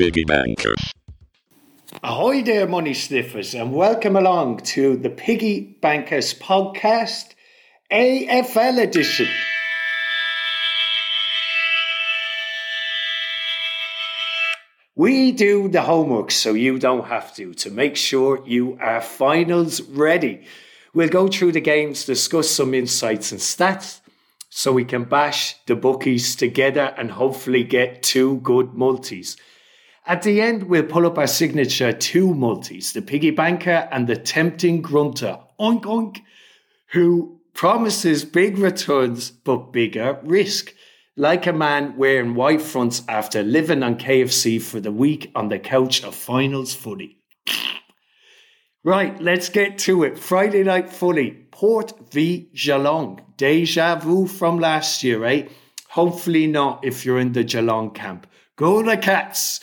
Piggy Bankers. Ahoy there, money sniffers, and welcome along to the Piggy Bankers podcast, AFL edition. We do the homework so you don't have to, to make sure you are finals ready. We'll go through the games, discuss some insights and stats, so we can bash the bookies together and hopefully get two good multis. At the end, we'll pull up our signature two multis, the piggy banker and the tempting grunter, oink oink, who promises big returns but bigger risk. Like a man wearing white fronts after living on KFC for the week on the couch of finals footy. Right, let's get to it. Friday night footy, Port v Geelong. Deja vu from last year, eh? Hopefully not if you're in the Geelong camp. Go the Cats!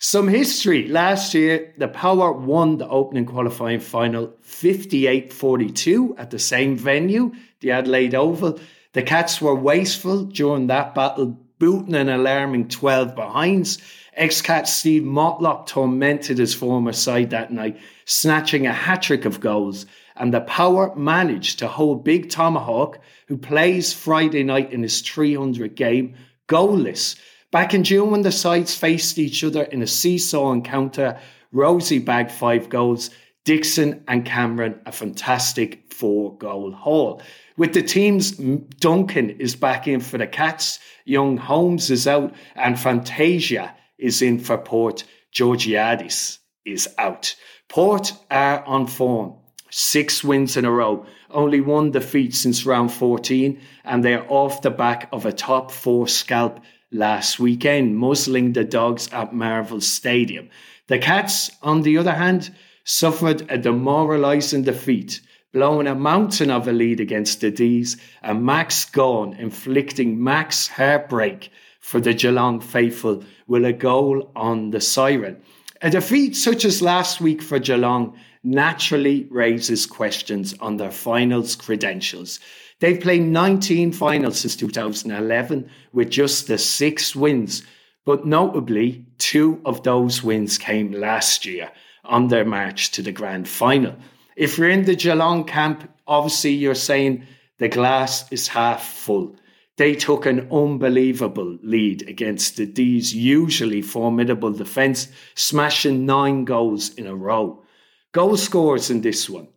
Some history. Last year, the Power won the opening qualifying final 58 42 at the same venue, the Adelaide Oval. The Cats were wasteful during that battle, booting an alarming 12 behinds. Ex Cat Steve Motlop tormented his former side that night, snatching a hat trick of goals. And the Power managed to hold Big Tomahawk, who plays Friday night in his 300 game, goalless. Back in June, when the sides faced each other in a seesaw encounter, Rozee bagged five goals, Dixon and Cameron a fantastic four goal haul. With the teams, Duncan is back in for the Cats, young Holmes is out, and Fantasia is in for Port. Georgiadis is out. Port are on form. Six wins in a row, only one defeat since round 14, and they're off the back of a top four scalp last weekend, muzzling the Dogs at Marvel Stadium. The Cats, on the other hand, suffered a demoralising defeat, blowing a mountain of a lead against the D's, and Max Gawn inflicting max heartbreak for the Geelong faithful with a goal on the siren. A defeat such as last week for Geelong naturally raises questions on their finals credentials. They've played 19 finals since 2011 with just the six wins, but notably, two of those wins came last year on their march to the grand final. If you're in the Geelong camp, obviously you're saying the glass is half full. They took an unbelievable lead against the D's usually formidable defence, smashing nine goals in a row. Goal scorers in this one.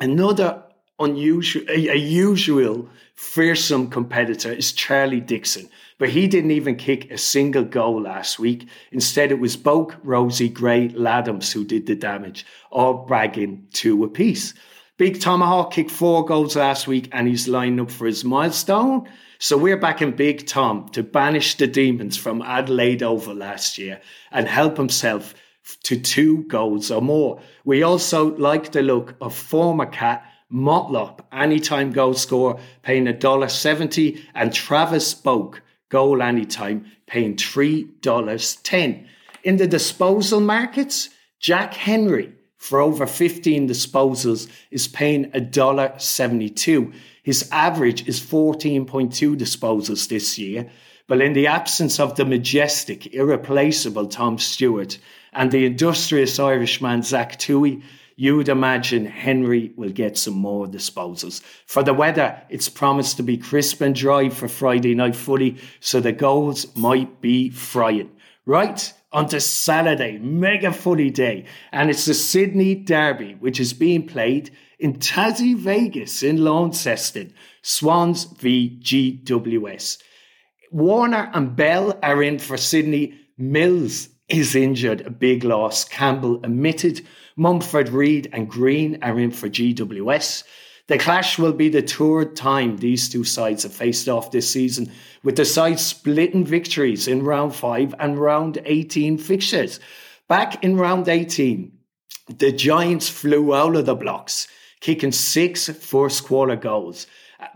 Another unusual, a, usual fearsome competitor is Charlie Dixon, but he didn't even kick a single goal last week. Instead, it was Boak, Rozee, Gray, Ladhams who did the damage, all bragging two apiece. Big Tomahawk kicked four goals last week and he's lining up for his milestone. So we're back in Big Tom to banish the demons from Adelaide Oval last year and help himself to two goals or more. We also like the look of former cat Motlop, anytime goal score, paying $1.70, and Travis Boak, goal anytime, paying $3.10. In the disposal markets, Jack Henry, for over 15 disposals, is paying $1.72. His average is 14.2 disposals this year. But in the absence of the majestic, irreplaceable Tom Stewart and the industrious Irishman Zach Tuohy, you would imagine Henry will get some more disposals. For the weather, it's promised to be crisp and dry for Friday night footy, so the goals might be frying. Right, on to Saturday, mega footy day, and it's the Sydney Derby, which is being played in Tassie Vegas in Launceston, Swans v GWS. Warner and Bell are in for Sydney. Mills is injured, a big loss. Campbell omitted. Mumford, Reid, and Green are in for GWS. The clash will be the third time these two sides have faced off this season, with the sides splitting victories in round 5 and round 18 fixtures. Back in round 18, the Giants flew out of the blocks kicking six first quarter goals.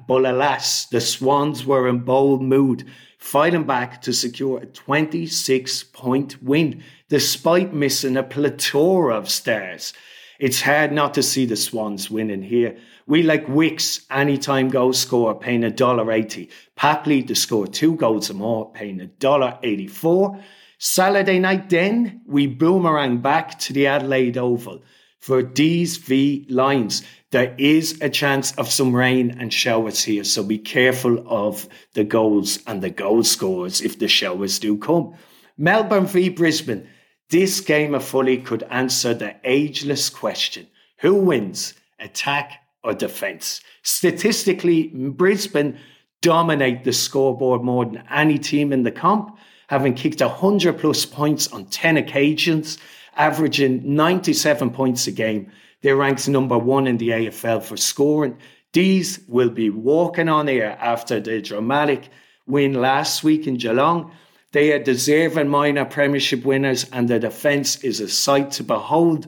But alas, the Swans were in bold mood, fighting back to secure a 26 point win, despite missing a plethora of stars. It's hard not to see the Swans winning here. We like Wicks, anytime goal score, paying $1.80. Papley to score two goals or more, paying $1.84. Saturday night, then we boomerang back to the Adelaide Oval for D's v Lions. There is a chance of some rain and showers here, so be careful of the goals and the goal scores if the showers do come. Melbourne v Brisbane. This game of fully could answer the ageless question who wins, attack or defence? Statistically, Brisbane dominate the scoreboard more than any team in the comp, having kicked 100 plus points on 10 occasions, averaging 97 points a game. They're ranked number one in the AFL for scoring. These will be walking on air after the dramatic win last week in Geelong. They are deserving minor premiership winners, and the defence is a sight to behold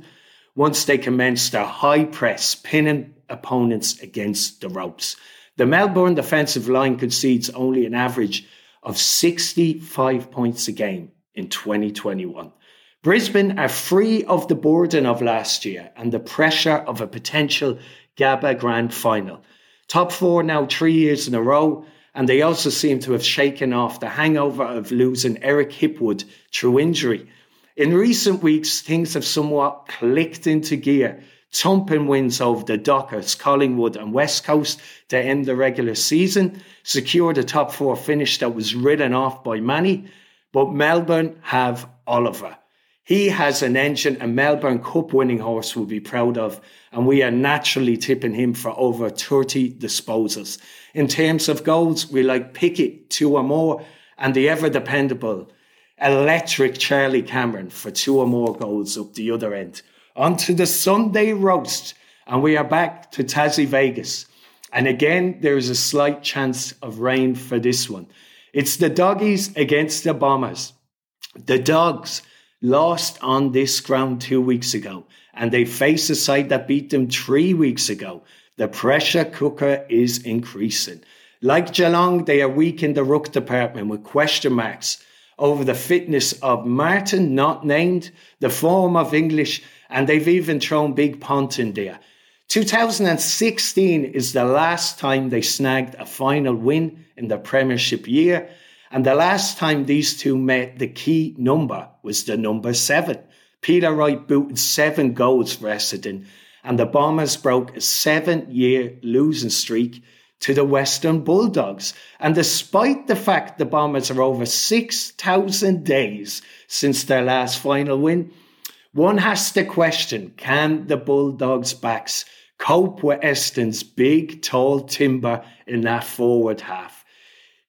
once they commence their high press, pinning opponents against the ropes. The Melbourne defensive line concedes only an average of 65 points a game in 2021. Brisbane are free of the burden of last year and the pressure of a potential Gabba Grand Final. Top four now three years in a row, and they also seem to have shaken off the hangover of losing Eric Hipwood through injury. In recent weeks, things have somewhat clicked into gear thumping wins over the Dockers, Collingwood, and West Coast to end the regular season, secured a top four finish that was ridden off by many. But Melbourne have Oliver. He has an engine a Melbourne Cup winning horse will be proud of, and we are naturally tipping him for over 30 disposals. In terms of goals, we like Pickett, two or more, and the ever dependable, electric Charlie Cameron for two or more goals up the other end onto the Sunday roast. And we are back to Tassie Vegas. And again, there is a slight chance of rain for this one. It's the doggies against the bombers. The dogs lost on this ground two weeks ago, and they face a side that beat them three weeks ago. The pressure cooker is increasing. Like Geelong, they are weak in the ruck department with question marks over the fitness of Martin, not named, the form of English, and they've even thrown Big Pont in there. 2016 is the last time they snagged a final win in the Premiership year, and the last time these two met, the key number was the number seven. Peter Wright booted seven goals for Essendon, and the Bombers broke a seven year losing streak to the Western Bulldogs. And despite the fact the Bombers are over 6,000 days since their last final win, one has to question can the Bulldogs' backs cope with Eston's big, tall timber in that forward half?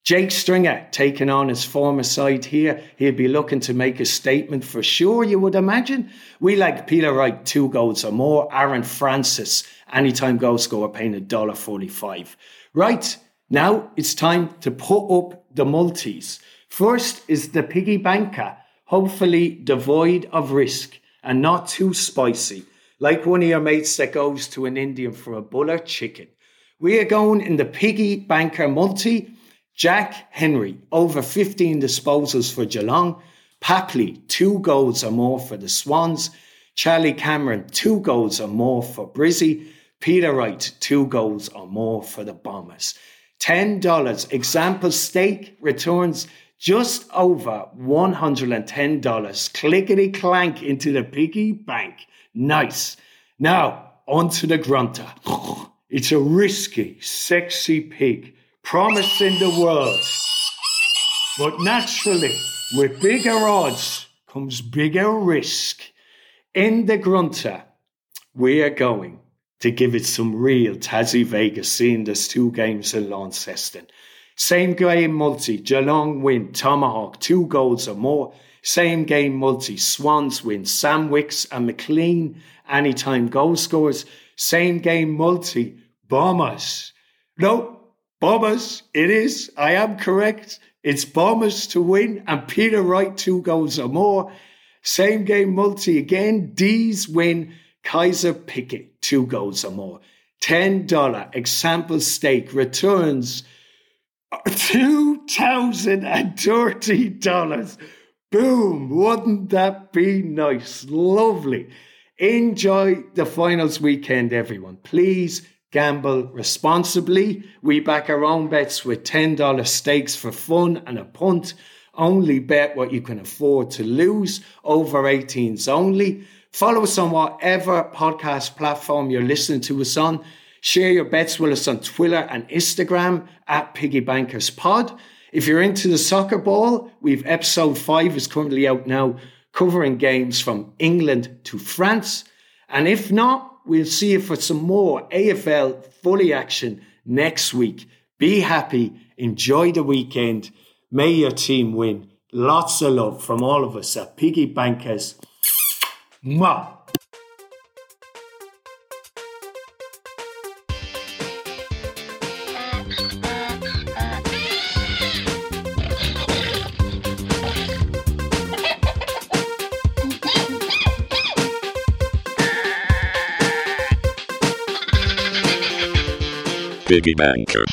Jake Stringer taking on his former side here. He'll be looking to make a statement for sure, you would imagine. We like Peter Wright, two goals or more. Aaron Francis, anytime goal scorer, paying $1.45. Right, now it's time to put up the multis. First is the piggy banker, hopefully devoid of risk and not too spicy, like one of your mates that goes to an Indian for a buller chicken. We are going in the piggy banker multi. Jack Henry, over 15 disposals for Geelong. Papley, two goals or more for the Swans. Charlie Cameron, two goals or more for Brizzy. Peter Wright, two goals or more for the Bombers. $10. Example stake returns just over $110. Clickety clank into the piggy bank. Nice. Now, onto the grunter. It's a risky, sexy pig, promising the world. But naturally, with bigger odds comes bigger risk. In the grunter, we are going to give it some real Tassie Vegas, seeing there's two games in Launceston. Same game multi, Geelong win, Tomahawk, two goals or more. Same game multi, Swans win, Sam Wicks and McLean, anytime goal scores. Same game multi, Bombers. No, Bombers, it is. I am correct. It's Bombers to win and Peter Wright, two goals or more. Same game multi again, D's win, Kysaiah Pickett, two goals or more. $10 example stake returns $2,030. Boom. Wouldn't that be nice? Lovely. Enjoy the finals weekend, everyone. Please gamble responsibly. We back our own bets with $10 stakes for fun and a punt Only bet what you can afford to lose. Over 18s only. Follow us on whatever podcast platform you're listening to us on. Share your bets with us on Twitter and Instagram at Piggy Bankers Pod. If you're into the soccer ball, we've episode five is currently out now, covering games from England to France. And if not, we'll see you for some more AFL fully action next week. Be happy, enjoy the weekend, may your team win. Lots of love from all of us at Piggy Bankers. Mwah. Piggy Bankers.